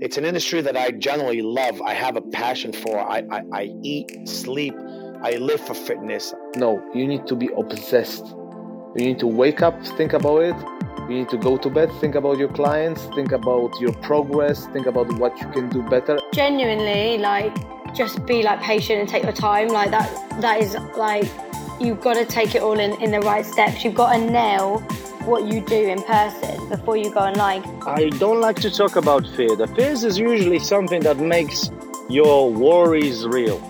it's an industry that I generally love. I have a passion for. I, I, I eat, sleep, I live for fitness. No, you need to be obsessed. You need to wake up, think about it. You need to go to bed, think about your clients, think about your progress, think about what you can do better. Genuinely, like, just be like patient and take your time. Like that, that is like, you've got to take it all in, in the right steps. You've got to nail what you do in person before you go online. I don't like to talk about fear. The fears is usually something that makes your worries real.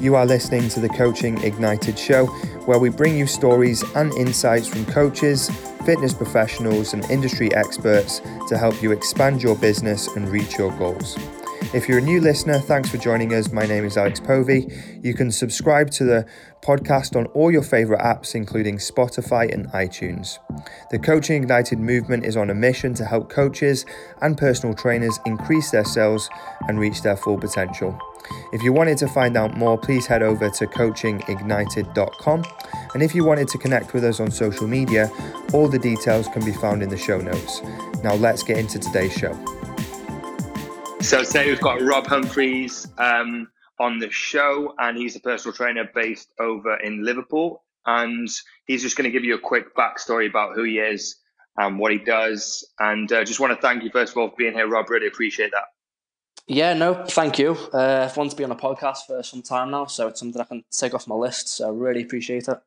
You are listening to the Coaching Ignited show, where we bring you stories and insights from coaches, fitness professionals, and industry experts to help you expand your business and reach your goals. If you're a new listener, thanks for joining us. My name is Alex Povey. You can subscribe to the podcast on all your favorite apps, including Spotify and iTunes. The Coaching Ignited movement is on a mission to help coaches and personal trainers increase their sales and reach their full potential. If you wanted to find out more, please head over to coachingignited.com. And if you wanted to connect with us on social media, all the details can be found in the show notes. Now, let's get into today's show. So today we've got Rob Humphreys um, on the show, and he's a personal trainer based over in Liverpool. And he's just going to give you a quick backstory about who he is and what he does. And uh, just want to thank you first of all for being here, Rob. Really appreciate that. Yeah, no, thank you. Uh, I've wanted to be on a podcast for some time now, so it's something I can take off my list. So I really appreciate it.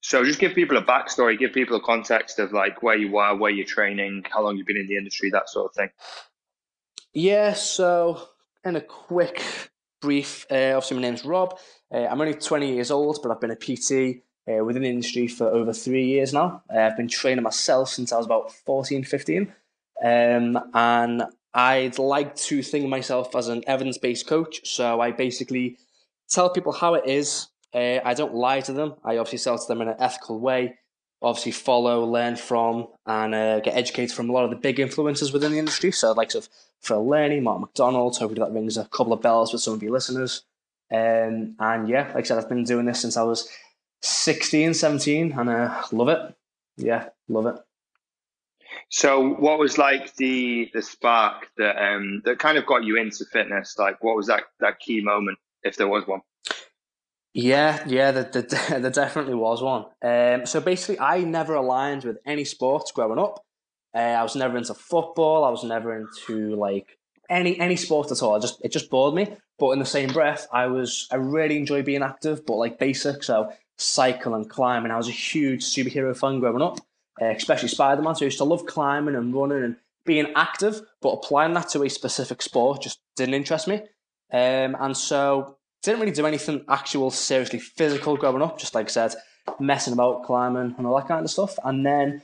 So just give people a backstory, give people a context of like where you are, where you're training, how long you've been in the industry, that sort of thing. Yeah, so in a quick brief, uh, obviously my name's Rob. Uh, I'm only 20 years old, but I've been a PT uh, within the industry for over three years now. Uh, I've been training myself since I was about 14, 15. Um, and I'd like to think myself as an evidence based coach. So I basically tell people how it is. Uh, I don't lie to them. I obviously sell to them in an ethical way. Obviously, follow, learn from, and uh, get educated from a lot of the big influencers within the industry. So, like of Phil Learney, Mark McDonald. Hopefully, that rings a couple of bells with some of your listeners. Um, and yeah, like I said, I've been doing this since I was 16, 17, and I uh, love it. Yeah, love it. So, what was like the the spark that um that kind of got you into fitness? Like, what was that that key moment, if there was one? Yeah, yeah, there, definitely was one. Um, so basically, I never aligned with any sports growing up. Uh, I was never into football. I was never into like any any sport at all. I just it just bored me. But in the same breath, I was I really enjoy being active, but like basic. So cycle and climbing. I was a huge superhero fan growing up uh, especially Spider Man. So I used to love climbing and running and being active, but applying that to a specific sport just didn't interest me. Um, and so didn't really do anything actual seriously physical growing up, just like I said, messing about, climbing, and all that kind of stuff. And then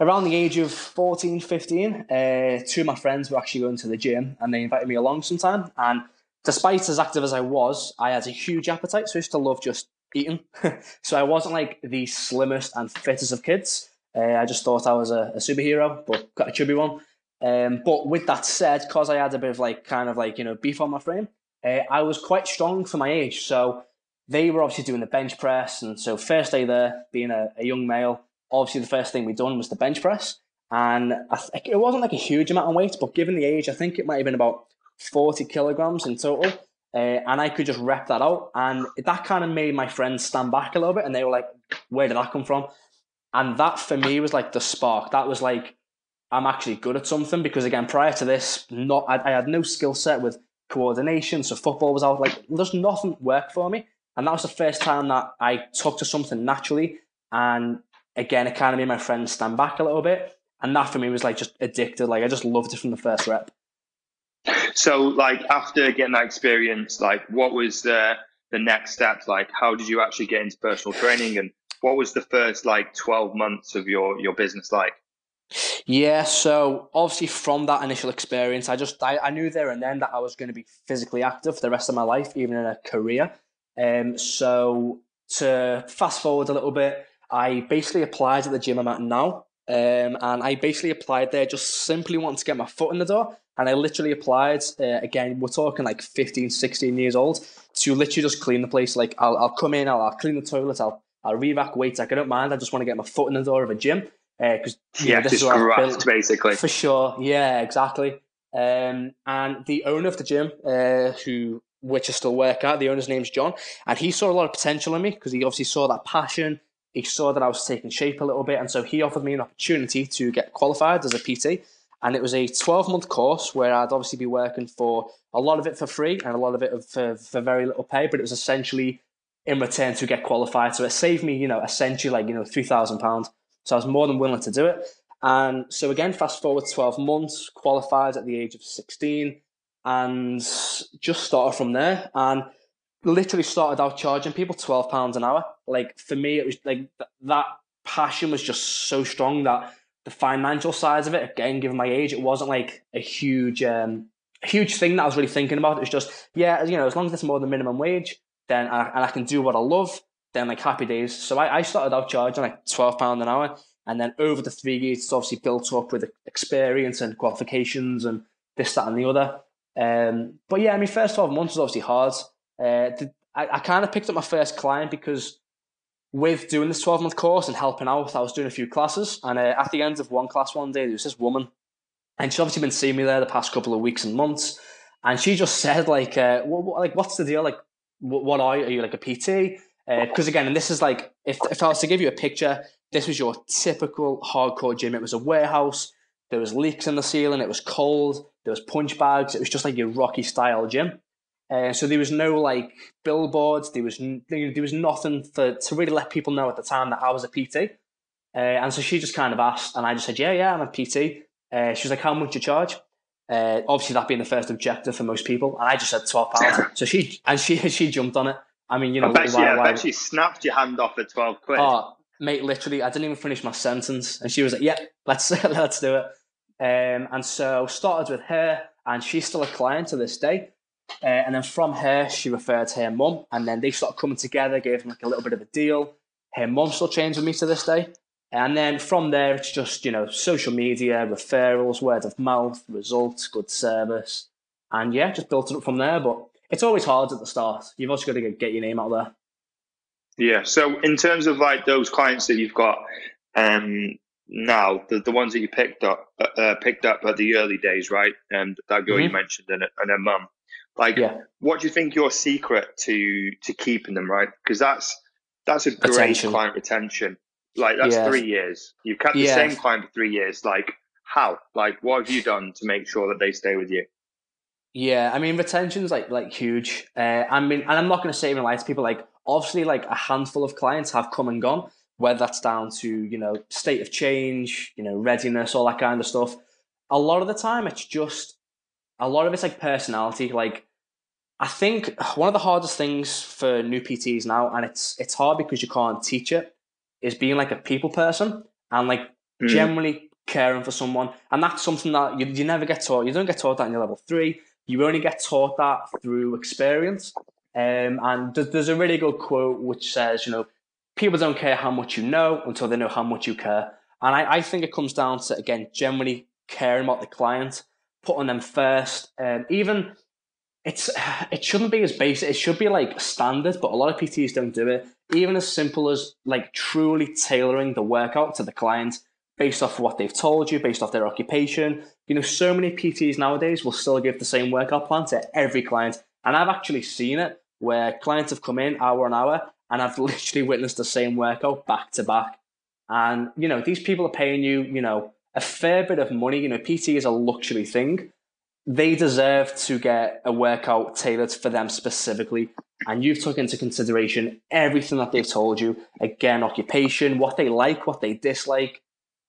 around the age of 14, 15, uh, two of my friends were actually going to the gym and they invited me along sometime. And despite as active as I was, I had a huge appetite, so I used to love just eating. so I wasn't like the slimmest and fittest of kids. Uh, I just thought I was a, a superhero, but quite a chubby one. Um, but with that said, because I had a bit of like kind of like you know beef on my frame, uh, I was quite strong for my age. So they were obviously doing the bench press, and so first day there, being a, a young male, obviously the first thing we'd done was the bench press, and th- it wasn't like a huge amount of weight, but given the age, I think it might have been about forty kilograms in total. Uh, and I could just rep that out, and that kind of made my friends stand back a little bit, and they were like, "Where did that come from?" And that for me was like the spark. That was like, I'm actually good at something because again, prior to this, not I, I had no skill set with coordination. So football was out like there's nothing worked for me. And that was the first time that I took to something naturally. And again, it kind of made my friends stand back a little bit. And that for me was like just addicted. Like I just loved it from the first rep. So like after getting that experience, like what was the the next steps? Like how did you actually get into personal training and what was the first like 12 months of your your business like yeah so obviously from that initial experience i just i, I knew there and then that i was going to be physically active for the rest of my life even in a career um so to fast forward a little bit i basically applied at the gym i'm at now um, and I basically applied there just simply wanting to get my foot in the door. And I literally applied, uh, again, we're talking like 15, 16 years old, to literally just clean the place. Like, I'll, I'll come in, I'll, I'll clean the toilet, I'll I'll re-rack weights. I don't mind. I just want to get my foot in the door of a gym because uh, yeah, this just is graft, basically for sure. Yeah, exactly. Um, and the owner of the gym, uh, who which I still work at, the owner's name's John, and he saw a lot of potential in me because he obviously saw that passion. He saw that I was taking shape a little bit, and so he offered me an opportunity to get qualified as a PT. And it was a 12 month course where I'd obviously be working for a lot of it for free and a lot of it for, for very little pay, but it was essentially in return to get qualified. So it saved me, you know, essentially like, you know, £3,000. So I was more than willing to do it. And so again, fast forward 12 months, qualified at the age of 16 and just started from there. And literally started out charging people £12 an hour. Like for me, it was like th- that passion was just so strong that the financial sides of it, again, given my age, it wasn't like a huge, um, huge thing that I was really thinking about. It was just, yeah, you know, as long as it's more than minimum wage, then I, and I can do what I love, then like happy days. So I, I started out charging like twelve pound an hour, and then over the three years, it's obviously built up with experience and qualifications and this, that, and the other. Um, but yeah, I mean, first twelve months was obviously hard. Uh, I, I kind of picked up my first client because with doing this 12 month course and helping out, I was doing a few classes. And uh, at the end of one class one day, there was this woman, and she's obviously been seeing me there the past couple of weeks and months. And she just said, like, uh, what, what, like, what's the deal? Like, what, what are you? Are you like a PT? Because uh, again, and this is like, if, if I was to give you a picture, this was your typical hardcore gym. It was a warehouse. There was leaks in the ceiling. It was cold. There was punch bags. It was just like your Rocky style gym. Uh, so there was no like billboards. There was there was nothing for to really let people know at the time that I was a PT. Uh, and so she just kind of asked, and I just said, "Yeah, yeah, I'm a PT." Uh, she was like, "How much you charge?" Uh, obviously, that being the first objective for most people, and I just said twelve pounds. so she and she she jumped on it. I mean, you know, I bet, she, why, I bet she snapped your hand off at twelve quid. Oh, mate, literally, I didn't even finish my sentence, and she was like, "Yeah, let's let's do it." Um, and so started with her, and she's still a client to this day. Uh, and then from her, she referred to her mum, and then they started coming together, gave them like a little bit of a deal. Her mum still trains with me to this day. And then from there, it's just, you know, social media, referrals, word of mouth, results, good service. And yeah, just built it up from there. But it's always hard at the start. You've also got to get your name out there. Yeah. So in terms of like those clients that you've got um, now, the, the ones that you picked up, uh, picked up at the early days, right? And that girl mm-hmm. you mentioned and, and her mum. Like, yeah. what do you think your secret to to keeping them right? Because that's that's a great retention. client retention. Like that's three years. You've kept the same client for three years. Like how? Like what have you done to make sure that they stay with you? Yeah, I mean retention's like like huge. Uh, I mean, and I'm not going to say even lie to people. Like obviously, like a handful of clients have come and gone. Whether that's down to you know state of change, you know readiness, all that kind of stuff. A lot of the time, it's just a lot of it's like personality. Like I think one of the hardest things for new PTs now, and it's it's hard because you can't teach it, is being like a people person and like mm. generally caring for someone. And that's something that you, you never get taught. You don't get taught that in your level three. You only get taught that through experience. Um, and there's a really good quote which says, you know, people don't care how much you know until they know how much you care. And I, I think it comes down to, again, generally caring about the client putting them first. Um, even it's it shouldn't be as basic. It should be like standard, but a lot of PTs don't do it. Even as simple as like truly tailoring the workout to the client based off what they've told you, based off their occupation. You know, so many PTs nowadays will still give the same workout plan to every client, and I've actually seen it where clients have come in hour on hour, and I've literally witnessed the same workout back to back. And you know, these people are paying you, you know, a fair bit of money. You know, PT is a luxury thing. They deserve to get a workout tailored for them specifically. And you've took into consideration everything that they've told you. Again, occupation, what they like, what they dislike.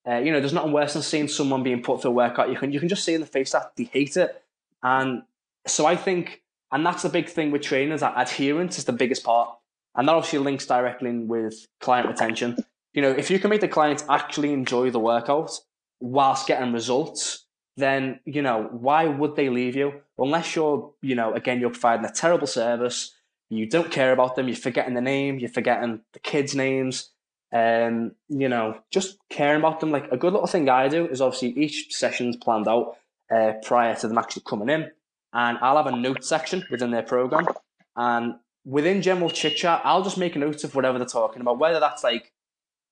Uh, you know, there's nothing worse than seeing someone being put through a workout. You can you can just see in the face that they hate it. And so I think, and that's the big thing with trainers, that adherence is the biggest part. And that obviously links directly in with client retention. You know, if you can make the clients actually enjoy the workout, whilst getting results, then, you know, why would they leave you? Unless you're, you know, again, you're providing a terrible service, you don't care about them, you're forgetting the name, you're forgetting the kids' names, um, you know, just caring about them. Like a good little thing I do is obviously each session's planned out uh, prior to them actually coming in, and I'll have a note section within their program, and within general chit chat, I'll just make notes of whatever they're talking about, whether that's like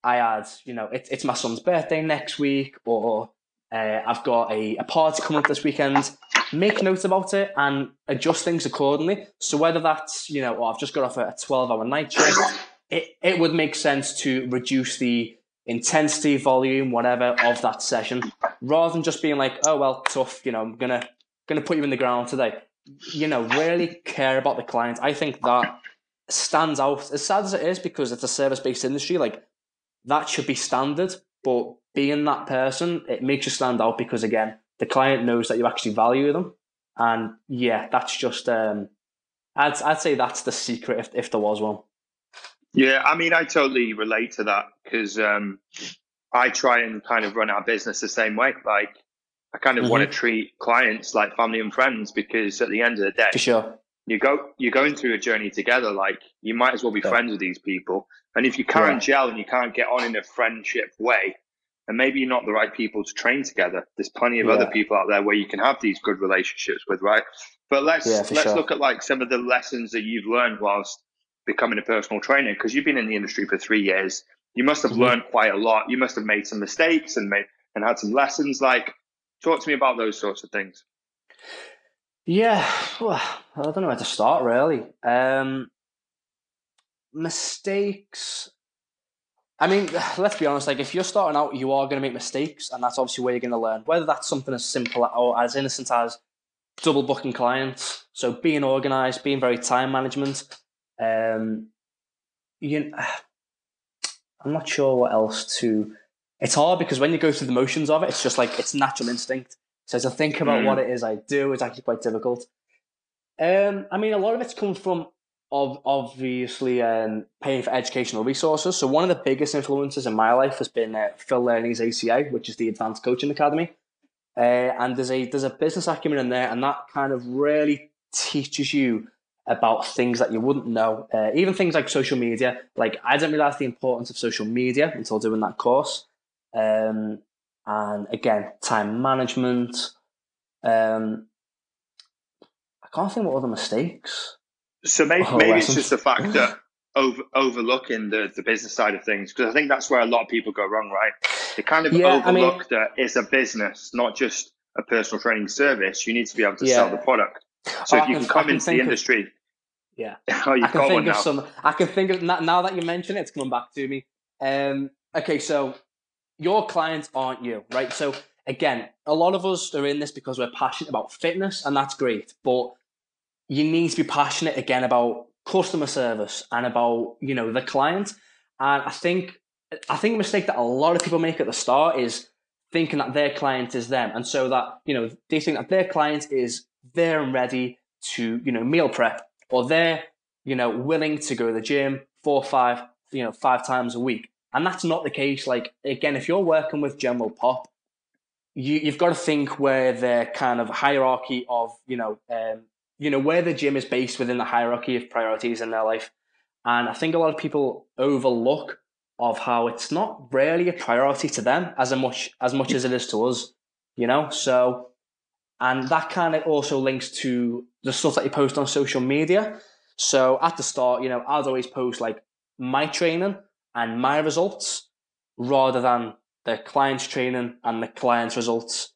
I had, you know, it, it's my son's birthday next week, or Uh, I've got a, a party coming up this weekend. Make notes about it and adjust things accordingly. So whether that's you know, or I've just got off a twelve hour night shift, it, it would make sense to reduce the intensity, volume, whatever of that session, rather than just being like, oh well, tough. You know, I'm gonna gonna put you in the ground today. You know, really care about the client. I think that stands out as sad as it is because it's a service based industry. Like that should be standard, but being that person, it makes you stand out because again, the client knows that you actually value them. And yeah, that's just um, I'd I'd say that's the secret if if there was one. Yeah, I mean, I totally relate to that because um, I try and kind of run our business the same way. Like, I kind of mm-hmm. want to treat clients like family and friends because at the end of the day, for sure, you go you're going through a journey together. Like, you might as well be yeah. friends with these people. And if you can't yeah. gel and you can't get on in a friendship way, and maybe you're not the right people to train together. There's plenty of yeah. other people out there where you can have these good relationships with, right? But let's let's sure. look at like some of the lessons that you've learned whilst becoming a personal trainer because you've been in the industry for three years. You must have mm-hmm. learned quite a lot. You must have made some mistakes and made and had some lessons. Like, talk to me about those sorts of things. Yeah, well, I don't know where to start really. Um, mistakes. I mean, let's be honest. Like, if you're starting out, you are going to make mistakes, and that's obviously where you're going to learn. Whether that's something as simple or as innocent as double booking clients, so being organized, being very time management, um, you, I'm not sure what else to. It's hard because when you go through the motions of it, it's just like it's natural instinct. So to think about mm. what it is I do is actually quite difficult. Um, I mean, a lot of it's come from of obviously um, paying for educational resources. So one of the biggest influences in my life has been uh, Phil Learney's ACA, which is the Advanced Coaching Academy. Uh, and there's a there's a business acumen in there, and that kind of really teaches you about things that you wouldn't know, uh, even things like social media. Like I didn't realize the importance of social media until doing that course. Um, and again, time management. Um, I can't think what other mistakes. So maybe, maybe it's just the fact that over, overlooking the, the business side of things because I think that's where a lot of people go wrong, right? They kind of yeah, overlook I mean, that it's a business, not just a personal training service. You need to be able to yeah. sell the product. So if you can, can come into the industry, of, yeah, oh, I can think of some. I can think of now that you mention it, it's coming back to me. Um, okay, so your clients aren't you, right? So again, a lot of us are in this because we're passionate about fitness, and that's great. But you need to be passionate again about customer service and about you know the client. And I think I think a mistake that a lot of people make at the start is thinking that their client is them, and so that you know they think that their client is there and ready to you know meal prep or they're you know willing to go to the gym four five you know five times a week. And that's not the case. Like again if you're working with general pop you, you've got to think where the kind of hierarchy of you know um, you know where the gym is based within the hierarchy of priorities in their life. And i think a lot of people overlook of how it's not really a priority to them as much as much as it is to us you know? So and that kind of also links to the stuff that you post on social media. So at the start, you know, I'd always post like my training and my results rather than the client's training and the client's results.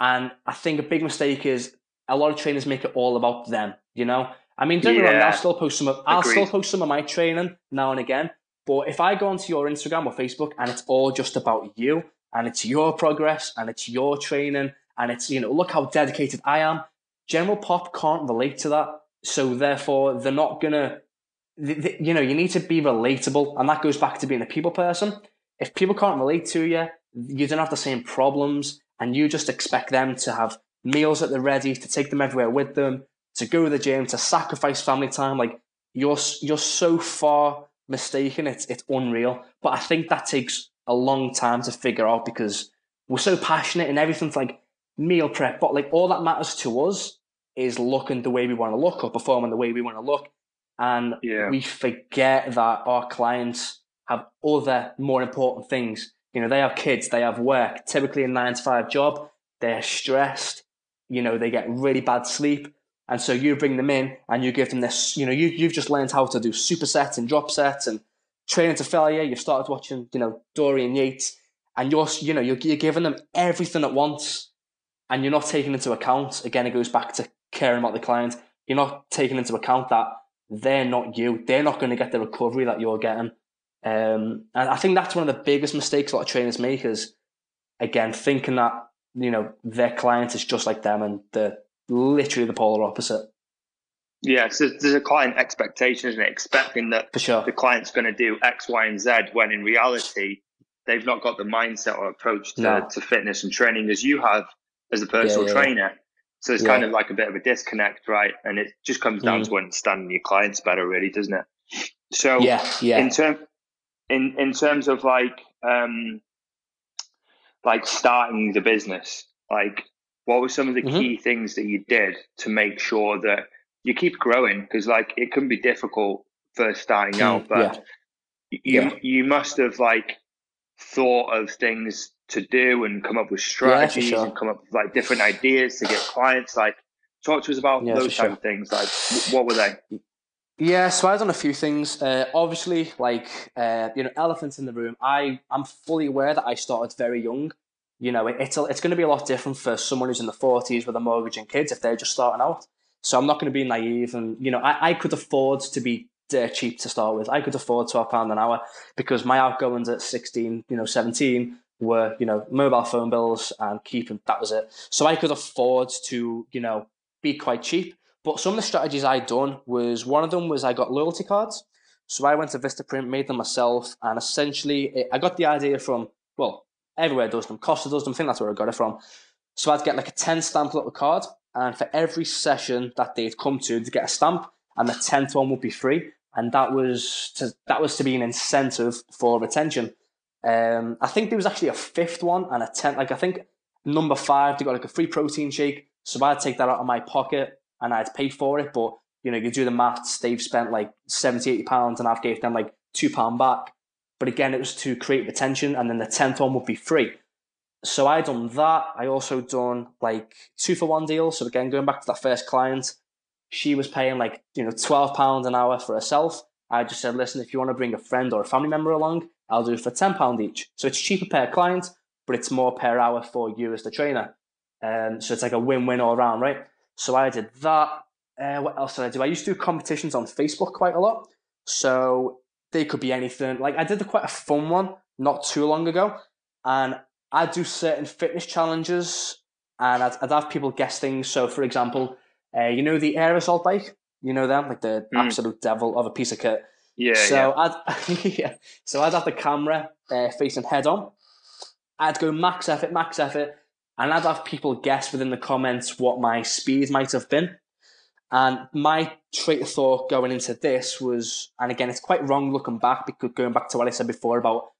And I think a big mistake is a lot of trainers make it all about them, you know? I mean, don't yeah. wrong, I'll still post some of, I'll still post some of my training now and again. But if I go onto your Instagram or Facebook and it's all just about you and it's your progress and it's your training and it's you know look how dedicated I am. General pop can't relate to that, so therefore they're not gonna. They, they, you know, you need to be relatable, and that goes back to being a people person. If people can't relate to you, you don't have the same problems, and you just expect them to have meals at the ready, to take them everywhere with them, to go to the gym, to sacrifice family time. Like you're you're so far mistaken. It's it's unreal. But I think that takes a long time to figure out because we're so passionate and everything's like meal prep, but like all that matters to us is looking the way we want to look or performing the way we want to look. And yeah. we forget that our clients have other more important things. You know, they have kids, they have work, typically a nine to five job, they're stressed, you know, they get really bad sleep. And so you bring them in and you give them this, you know, you, you've just learned how to do supersets and drop sets and training to failure. You've started watching, you know, Dorian Yates and you're you know you're, you're giving them everything at once, and you're not taking into account. Again, it goes back to caring about the client. You're not taking into account that they're not you. They're not going to get the recovery that you're getting. Um, and I think that's one of the biggest mistakes a lot of trainers make is, again, thinking that you know their client is just like them and they're literally the polar opposite. Yeah, so there's a client expectation, isn't it? Expecting that For sure. the client's going to do X, Y, and Z, when in reality, they've not got the mindset or approach to, No. to fitness and training as you have as a personal yeah, yeah. trainer. So it's kind of like a bit of a disconnect, right? And it just comes down Mm. to understanding your clients better, really, doesn't it? So Yeah, yeah. in term in in terms of like um like starting the business like what were some of the Mhm. key things that you did to make sure that you keep growing because like it can be difficult first starting Mm, out but you Yeah. you must have like thought of things to do and come up with strategies sure. and come up with like different ideas to get clients like talk to us about Yeah, those type sure. of things like what were they Yeah, so I've done a few things. Uh, obviously, like uh, you know, elephants in the room. I I'm fully aware that I started very young. You know, it, it's a, it's going to be a lot different for someone who's in the forties with a mortgage and kids if they're just starting out. So I'm not going to be naive, and you know, I, I could afford to be dirt cheap to start with. I could afford twelve pound an hour because my outgoings at sixteen, you know, seventeen were you know mobile phone bills and keeping that was it. So I could afford to you know be quite cheap. But some of the strategies I'd done was one of them was I got loyalty cards. So I went to Vistaprint, made them myself, and essentially it, I got the idea from well everywhere does them. Costa does them. I think that's where I got it from. So I'd get like a ten stamp little card, and for every session that they'd come to, to get a stamp, and the tenth one would be free. And that was to that was to be an incentive for retention. Um, I think there was actually a fifth one and a tenth. Like I think number five, they got like a free protein shake. So I'd take that out of my pocket and I'd pay for it. But you know, you do the maths, they've spent like 70, 80 pounds and I've gave them like two pound back. But again, it was to create retention and then the tenth one would be free. So I done that. I also done like two for one deals. So again, going back to that first client, she was paying like, you know, twelve pounds an hour for herself. I just said, listen, if you want to bring a friend or a family member along, I'll do it for ten pound each. So it's cheaper per client, but it's more per hour for you as the trainer. Um, so it's like a win-win all around, right? So I did that. Uh, what else did I do? I used to do competitions on Facebook quite a lot. So they could be anything. Like I did a, quite a fun one not too long ago, and I'd do certain fitness challenges, and I'd, I'd have people guess things. So, for example, uh, you know the aerosol bike, you know them, like the Mm. absolute devil of a piece of kit. Yeah So yeah I'd yeah. So I'd have the camera uh, facing head on. I'd go max effort, max effort, and I'd have people guess within the comments what my speed might have been. And my trait of thought going into this was, and again, it's quite wrong looking back because going back to what I said before about,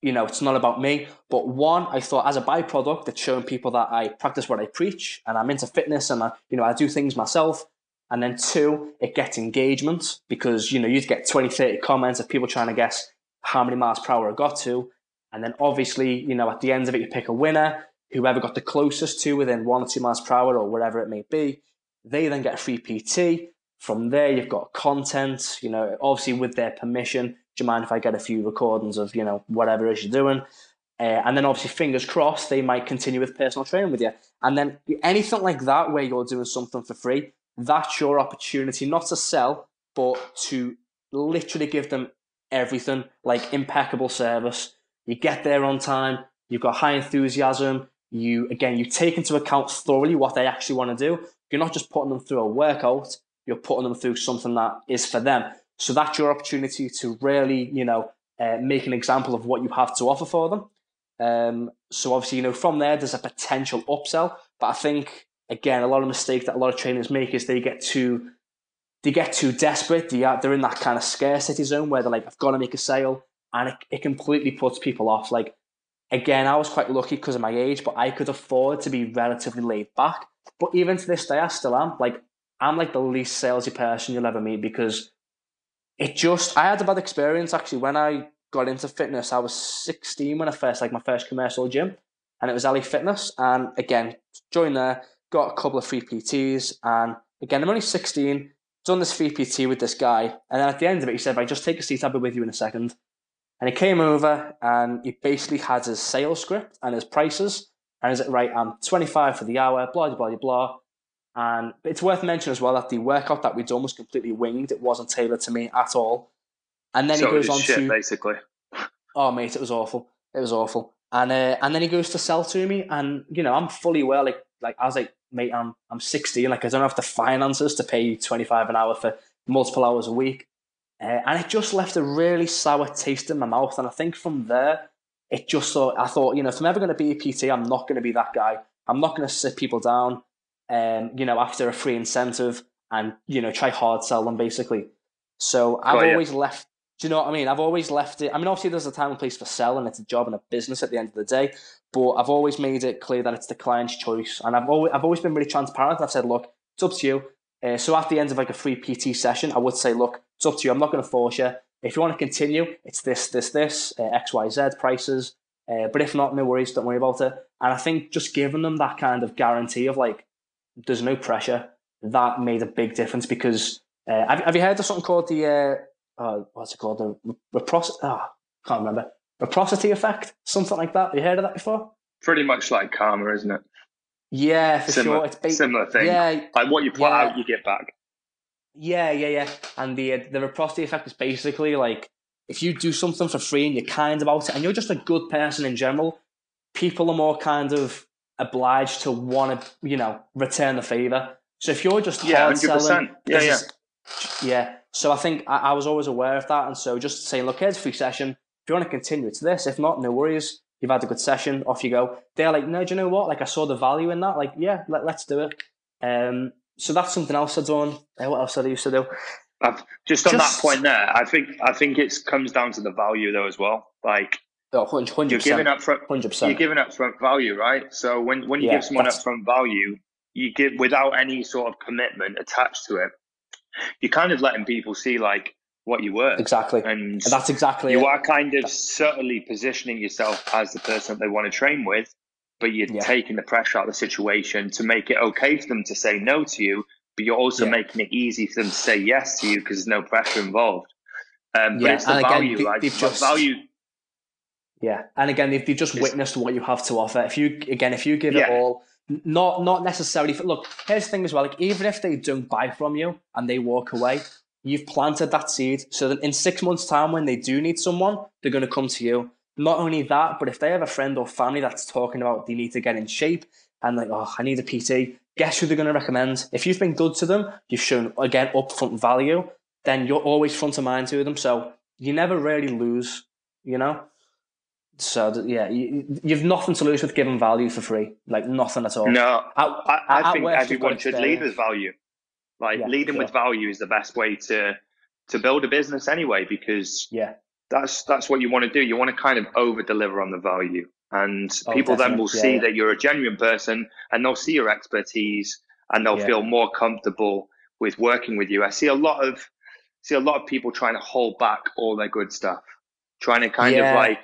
you know, it's not about me. But one, I thought as a byproduct, it's showing people that I practice what I preach and I'm into fitness and I, you know, I do things myself. And then two, it gets engagement because, you know, you'd get 20, 30 comments of people trying to guess how many miles per hour I got to. And then obviously, you know, at the end of it, you pick a winner, whoever got the closest to within one or two miles per hour or whatever it may be. They then get a free PT. From there, you've got content, you know, obviously with their permission. Do you mind if I get a few recordings of, you know, whatever it is you're doing? Uh, and then obviously, fingers crossed, they might continue with personal training with you. And then anything like that, where you're doing something for free, that's your opportunity not to sell, but to literally give them everything like impeccable service. You get there on time, you've got high enthusiasm. You again, you take into account thoroughly what they actually want to do. You're not just putting them through a workout, you're putting them through something that is for them. So that's your opportunity to really, you know, uh, make an example of what you have to offer for them. Um, so obviously, you know, from there, there's a potential upsell. But I think again, a lot of mistake that a lot of trainers make is they get too they get too desperate. They are, they're in that kind of scarcity zone where they're like, I've got to make a sale, and it, it completely puts people off. Like again, I was quite lucky because of my age, but I could afford to be relatively laid back. But even to this day, I still am. Like I'm like the least salesy person you'll ever meet because it just I had a bad experience actually when I got into fitness. I was 16 when I first like my first commercial gym, and it was Ali Fitness. And again, joined there, got a couple of free PTs, and again, I'm only 16. Done this free PT with this guy, and then at the end of it, he said, "If I just take a seat, I'll be with you in a second. And he came over and he basically had his sales script and his prices. And he's like, right, I'm 25 for the hour, blah, blah, blah, blah. And it's worth mentioning as well that the workout that we'd done was completely winged. It wasn't tailored to me at all. And then so he goes on shit, to basically. Oh mate, it was awful. It was awful. And uh, and then he goes to sell to me, and you know I'm fully aware. Like like I was like, mate, I'm I'm 16. Like I don't have the finances to pay you 25 an hour for multiple hours a week. Uh, and it just left a really sour taste in my mouth. And I think from there, it just thought I thought, you know, if I'm ever going to be a PT, I'm not going to be that guy. I'm not going to sit people down, um, you know, after a free incentive and you know try hard sell them basically. So I've Oh, yeah. always left. Do you know what I mean? I've always left it. I mean, obviously, there's a time and place for selling. it's a job and a business at the end of the day. But I've always made it clear that it's the client's choice, and I've always I've always been really transparent. I've said, look, it's up to you. Uh, so at the end of like a free PT session, I would say, look, it's up to you. I'm not going to force you. If you want to continue, it's this, this, this, uh, X, Y, Z prices. Uh, but if not, no worries. Don't worry about it. And I think just giving them that kind of guarantee of like, there's no pressure, that made a big difference because uh, have, have you heard of something called the uh, uh, what's it called the reciprocity? Oh, can't remember reciprocity effect, something like that. Have you heard of that before? Pretty much like karma, isn't it? Yeah, for Similar, sure. It's ba- similar thing. Yeah, Like what you put Yeah. out, you get back. yeah, yeah, yeah. And the uh, the reciprocity effect is basically like if you do something for free and you're kind about it, and you're just a good person in general, people are more kind of obliged to want to, you know, return the favor. So if you're just Yeah, hard 100%. selling, Yeah, yeah. yeah. So I think I, I was always aware of that, and so just saying, look, here's a free session. If you want to continue, it's this. If not, no worries. You've had a good session. Off you go. They're like, no, do you know what? Like I saw the value in that. Like, yeah, let, let's do it. Um, so that's something else I've done. Uh, what else did I used to do? I've, just on Just- that point there, I think I think it comes down to the value though as well. Like Oh, 100 you're giving up front, Hundred you're giving up front value, right? So when when you Yeah, give someone upfront value, you give without any sort of commitment attached to it. You're kind of letting people see like what you were, Exactly. and And that's exactly you it. are kind of subtly positioning yourself as the person that they want to train with, but you're Yeah. taking the pressure out of the situation to make it okay for them to say no to you, but you're also Yeah. making it easy for them to say yes to you because there's no pressure involved. Um, but Yeah, it's the and again, value, they- like they've just- value. Yeah, and again, they've, they've just witnessed what you have to offer. If you again, if you give Yeah. it all, not not necessarily. For, look, here's the thing as well. Like even if they don't buy from you and they walk away, you've planted that seed. So that in six months' time, when they do need someone, they're going to come to you. Not only that, but if they have a friend or family that's talking about they need to get in shape and like, oh, I need a PT. Guess who they're going to recommend? If you've been good to them, you've shown again upfront value. Then you're always front of mind to them. So you never really lose. You know. So yeah, you, you've nothing to lose with giving value for free, like nothing at all. No, At- I, at think worst, you've got everyone should lead with value. Like Yeah, leading with value is the best way to to build a business anyway, because Yeah, that's that's what you want to do. You want to kind of over deliver on the value, and Oh, people then will Yeah, see yeah. that you're a genuine person, and they'll see your expertise, and they'll feel more comfortable with working with you. I see a lot of see a lot of people trying to hold back all their good stuff, trying to kind of like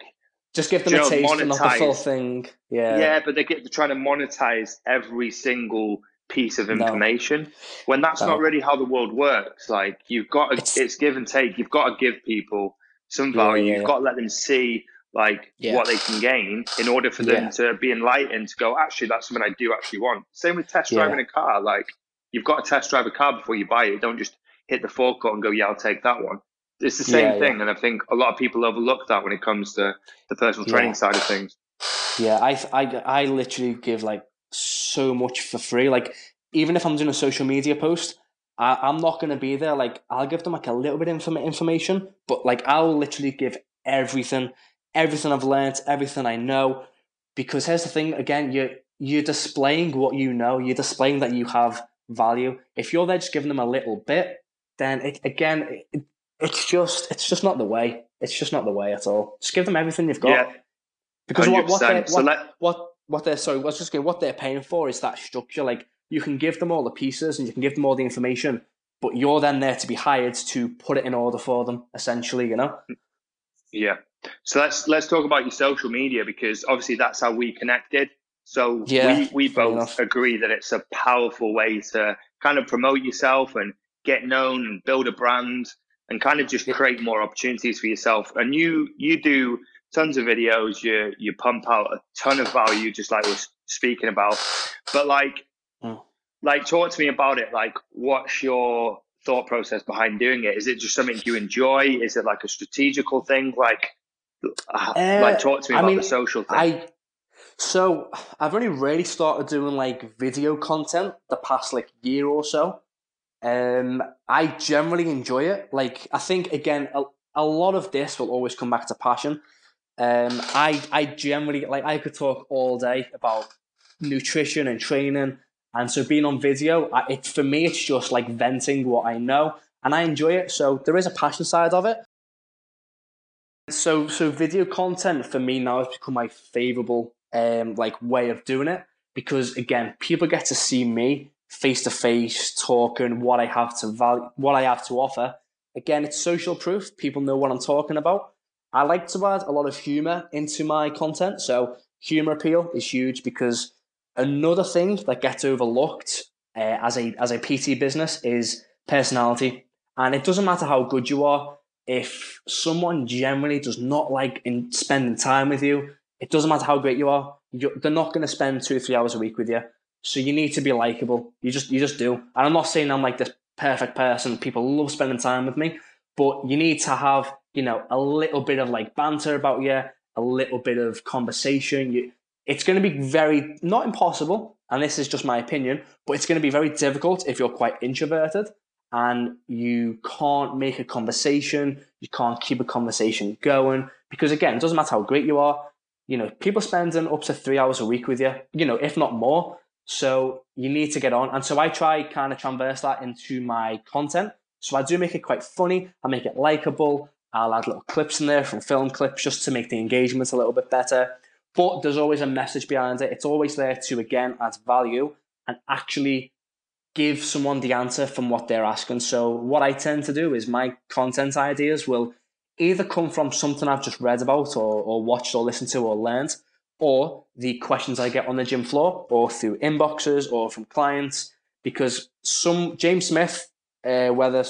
just give them a know, taste, and not the full thing. yeah, Yeah, but they get they're trying to monetize every single piece of No. information when that's No. not really how the world works. Like you've got to, It's- it's, give and take. You've got to give people some value. yeah, You've yeah. got to let them see like Yeah. what they can gain in order for them to be enlightened to go. Actually, that's something I do actually want. Same with test driving a car. Like you've got to test drive a car before you buy it. Don't just hit the forecourt and go, yeah, I'll take that one. It's the same thing, and I think a lot of people overlook that when it comes to the personal training side of things. yeah. I, I, I literally give like so much for free. Like even if I'm doing a social media post, I, I'm not going to be there. Like I'll give them like a little bit of inform- information, but like I'll literally give everything, everything I've learned, everything I know. Because here's the thing: again, you're you're displaying what you know. You're displaying that you have value. If you're there just giving them a little bit, then it, again, it, it's just it's just not the way. It's just not the way at all. Just give them everything you've got. Yeah, because what what 100%. So let- what what they're sorry, I was just going what they're paying for is that structure. Like you can give them all the pieces and you can give them all the information, but you're then there to be hired to put it in order for them. Essentially, you know. Yeah. So let's let's talk about your social media because obviously that's how we connected. So Yeah, we, we both enough. agree that it's a powerful way to kind of promote yourself and get known and build a brand. and kind of just create more opportunities for yourself. And you you do tons of videos. You you pump out a ton of value, just like we are speaking about. But like, mm. like talk to me about it. Like, what's your thought process behind doing it? Is it just something you enjoy? Is it like a strategical thing? Like, uh, like talk to me I about mean, the social thing. I, so I've only really started doing like video content the past like year or so. Um, I generally enjoy it. Like I think again, a, a lot of this will always come back to passion. Um, I I generally like I could talk all day about nutrition and training, and so being on video, I, it for me it's just like venting what I know, and I enjoy it. So there is a passion side of it. So so video content for me now has become my favorable um like way of doing it because again people get to see me face to face, talking what I have to value, what I have to offer. Again, it's social proof. People know what I'm talking about. I like to add a lot of humor into my content. So humor appeal is huge because another thing that gets overlooked uh, as a as a PT business is personality. And it doesn't matter how good you are. If someone generally does not like in spending time with you, it doesn't matter how great you are. they're not going to spend two or three hours a week with you. So you need to be likable. You just you just do. And I'm not saying I'm like this perfect person. People love spending time with me, but you need to have you know a little bit of like banter about you, a little bit of conversation. You, it's going to be very not impossible, and this is just my opinion, but it's going to be very difficult if you're quite introverted and you can't make a conversation. You can't keep a conversation going because again, it doesn't matter how great you are. You know, people spending up to three hours a week with you. You know, if not more so you need to get on. And so I try kind of transverse that into my content. So I do make it quite funny. I make it likable. I'll add little clips in there from film clips just to make the engagement a little bit better. But there's always a message behind it. It's always there to, again, add value and actually give someone the answer from what they're asking. So what I tend to do is my content ideas will either come from something I've just read about or, or watched or listened to or learned, or the questions I get on the gym floor, or through inboxes or from clients. Because some James Smith, uh, whether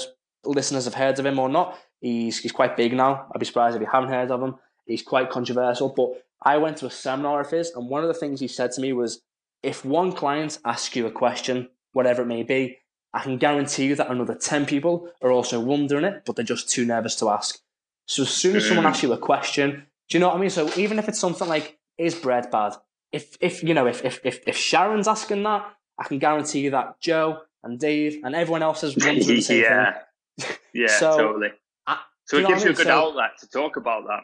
listeners have heard of him or not, he's he's quite big now. I'd be surprised if you haven't heard of him. He's quite controversial, but I went to a seminar of his, and one of the things he said to me was, if one client asks you a question, whatever it may be, I can guarantee you that another 10 people are also wondering it, but they're just too nervous to ask. So as soon as someone mm. asks you a question, do you know what I mean? So even if it's something like, is bread bad? If if you know if if if, if Sharon's asking that, I can guarantee you that Joe and Dave and everyone else has run the same yeah. thing. yeah, so, totally. So it gives you a good so, outlet to talk about that.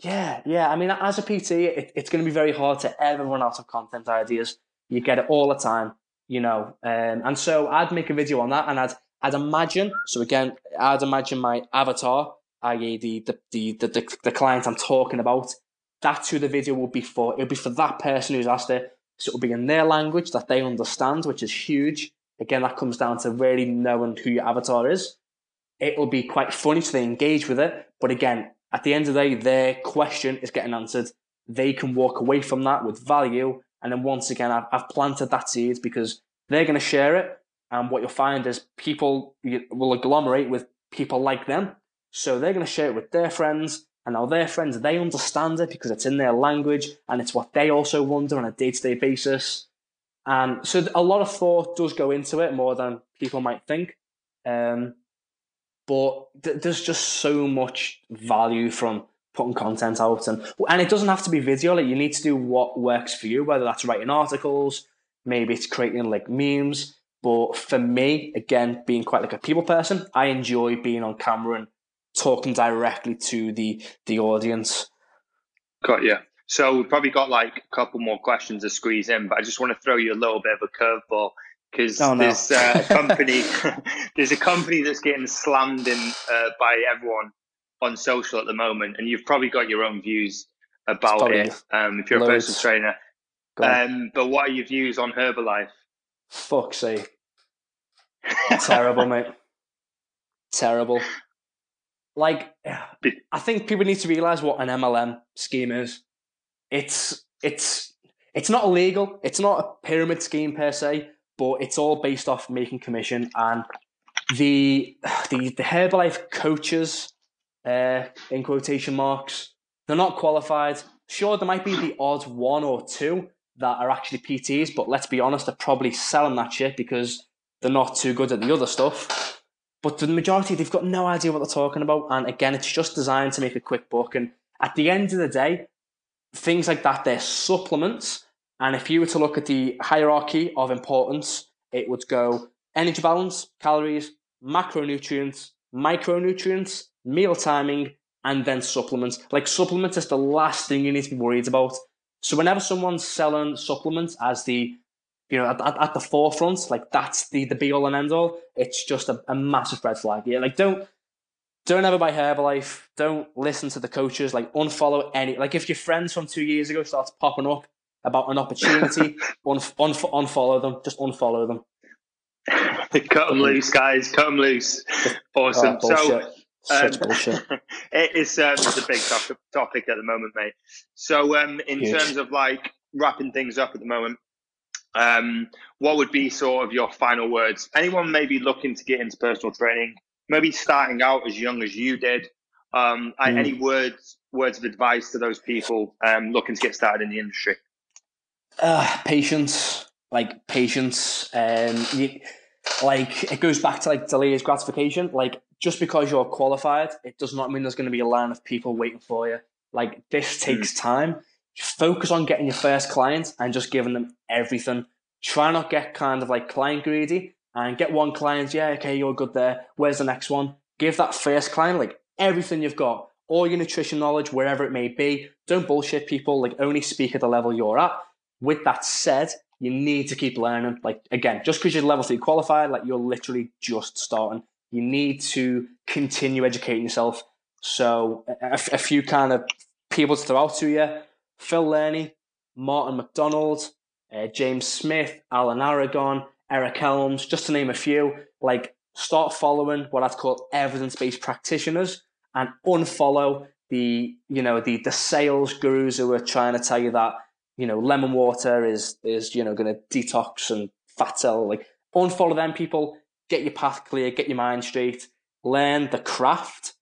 Yeah, yeah. I mean, as a PT, it, it's going to be very hard to ever run out of content ideas. You get it all the time, you know. Um, and so I'd make a video on that, and I'd I'd imagine. So again, I'd imagine my avatar, i.e., the the, the the the client I'm talking about, that's who the video will be for. It'll be for that person who's asked it. So it'll be in their language that they understand, which is huge. Again, that comes down to really knowing who your avatar is. It'll be quite funny so they engage with it. But again, at the end of the day, their question is getting answered. They can walk away from that with value. And then once again, I've, I've planted that seed because they're going to share it. And what you'll find is people will agglomerate with people like them. So they're going to share it with their friends and now their friends, they understand it because it's in their language and it's what they also wonder on a day to day basis. And so a lot of thought does go into it more than people might think. Um, but th- there's just so much value from putting content out and and it doesn't have to be video like you need to do what works for you whether that's writing articles maybe it's creating like memes but for me again being quite like a people person i enjoy being on camera and talking directly to the the audience. Got you. So we've probably got like a couple more questions to squeeze in, but I just want to throw you a little bit of a curveball because oh, no. there's uh, a company there's a company that's getting slammed in uh, by everyone on social at the moment, and you've probably got your own views about it um, if you're loads. a personal trainer. Um, but what are your views on Herbalife? Fuck's sake. Terrible, mate. Terrible. Like, I think people need to realize what an MLM scheme is. It's it's it's not illegal. It's not a pyramid scheme per se, but it's all based off making commission. And the the the Herbalife coaches, uh, in quotation marks, they're not qualified. Sure, there might be the odd one or two that are actually PTs, but let's be honest, they're probably selling that shit because they're not too good at the other stuff. But the majority, they've got no idea what they're talking about. And again, it's just designed to make a quick buck. And at the end of the day, things like that, they're supplements. And if you were to look at the hierarchy of importance, it would go energy balance, calories, macronutrients, micronutrients, meal timing, and then supplements. Like supplements is the last thing you need to be worried about. So whenever someone's selling supplements as the you know at, at, the forefront, like that's the the be all and end all, it's just a, a massive red flag. Yeah, like don't don't ever buy Herbalife. Don't listen to the coaches. Like unfollow any. Like if your friends from two years ago starts popping up about an opportunity, un, un, unfollow them. Just unfollow them. Cut them loose, guys. Cut them loose. Awesome. Oh, so um, it is um, it's a big topic, topic at the moment, mate. So, um, in Huge. terms of like wrapping things up at the moment, um, what would be sort of your final words? Anyone maybe looking to get into personal training, maybe starting out as young as you did. Um, Mm. Any words words of advice to those people um, looking to get started in the industry? Uh, patience, like patience. Um, you, like it goes back to like delayed gratification. Like just because you're qualified, it does not mean there's going to be a line of people waiting for you. Like this takes time. Focus on getting your first client and just giving them everything. Try not get kind of like client greedy and get one client. Yeah, okay, you're good there. Where's the next one? Give that first client like everything you've got, all your nutrition knowledge, wherever it may be. Don't bullshit people. Like only speak at the level you're at with that said, you need to keep learning. Like again, just because you're level three qualified, like you're literally just starting. You need to continue educating yourself. So a, a few kind of people to throw out to you: Phil Learney, Martin McDonald, uh, James Smith, Alan Aragon, Eric Helms, just to name a few. Like start following what I'd call evidence-based practitioners and unfollow the you know the the sales gurus who are trying to tell you that you know, lemon water is is you know going to detox and fat cell. Like unfollow them people, get your path clear, get your mind straight, learn the craft,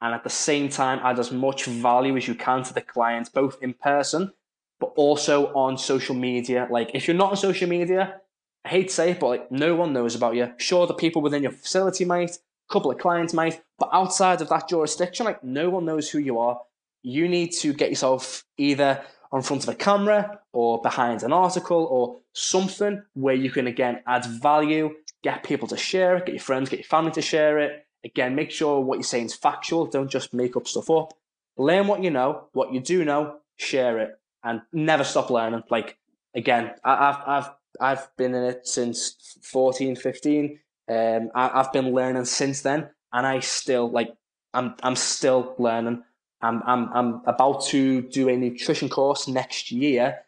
and at the same time add as much value as you can to the clients, both in person but also on social media. Like if you're not on social media, I hate to say it, but like no one knows about you. Sure, the people within your facility might, a couple of clients might, but outside of that jurisdiction, like no one knows who you are. You need to get yourself either on front of a camera or behind an article or something where you can again add value, get people to share it, get your friends, get your family to share it. Again, make sure what you're saying is factual. Don't just make up stuff up. Learn what you know, what you do know, share it, and never stop learning. Like again, I, I've I've I've been in it since 14, 15. Um, I, I've been learning since then, and I still like I'm I'm still learning. I'm I'm I'm about to do a nutrition course next year,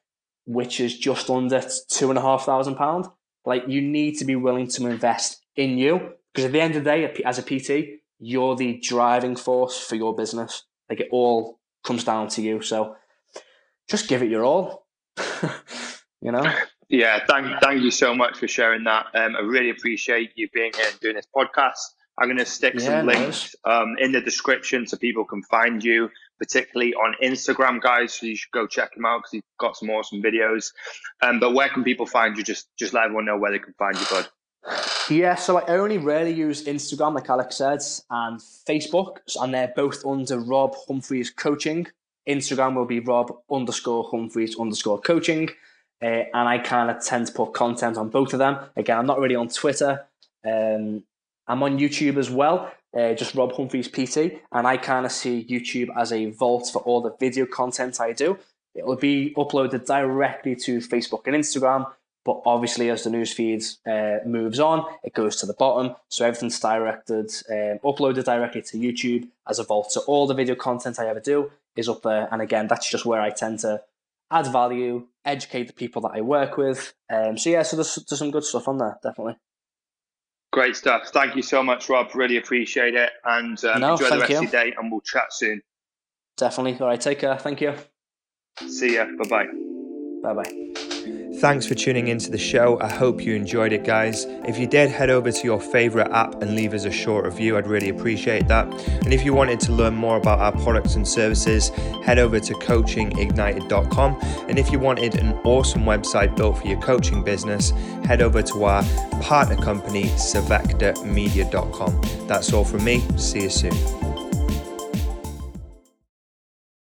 which is just under two and a half thousand pound. Like you need to be willing to invest in you because at the end of the day, as a PT, you're the driving force for your business. Like it all comes down to you. So just give it your all. you know. Yeah, thank thank you so much for sharing that. Um, I really appreciate you being here and doing this podcast. I'm going to stick Yeah, some nice. links um, in the description so people can find you, particularly on Instagram, guys. So you should go check him out because he's got some awesome videos. Um, but where can people find you? Just just let everyone know where they can find you, bud. Yeah, so I only rarely use Instagram, like Alex said, and Facebook, and they're both under Rob Humphreys Coaching. Instagram will be Rob underscore Humphreys underscore coaching. Uh, and I kind of tend to put content on both of them. Again, I'm not really on Twitter. Um, I'm on YouTube as well, uh, just Rob Humphreys PT. And I kind of see YouTube as a vault for all the video content I do. It will be uploaded directly to Facebook and Instagram. But obviously, as the news feeds uh, moves on, it goes to the bottom. So everything's directed, um, uploaded directly to YouTube as a vault. So all the video content I ever do is up there. And again, that's just where I tend to add value, educate the people that I work with. Um, so yeah, so there's, there's some good stuff on there, definitely. Great stuff. Thank you so much, Rob. Really appreciate it. And um, No, enjoy the rest you. of your day, and we'll chat soon. Definitely. All right, take care. Thank you. See ya. Bye bye. Bye bye. Thanks for tuning into the show. I hope you enjoyed it, guys. If you did, head over to your favorite app and leave us a short review. I'd really appreciate that. And if you wanted to learn more about our products and services, head over to coachingignited.com. And if you wanted an awesome website built for your coaching business, head over to our partner company, savectamedia.com. That's all from me. See you soon.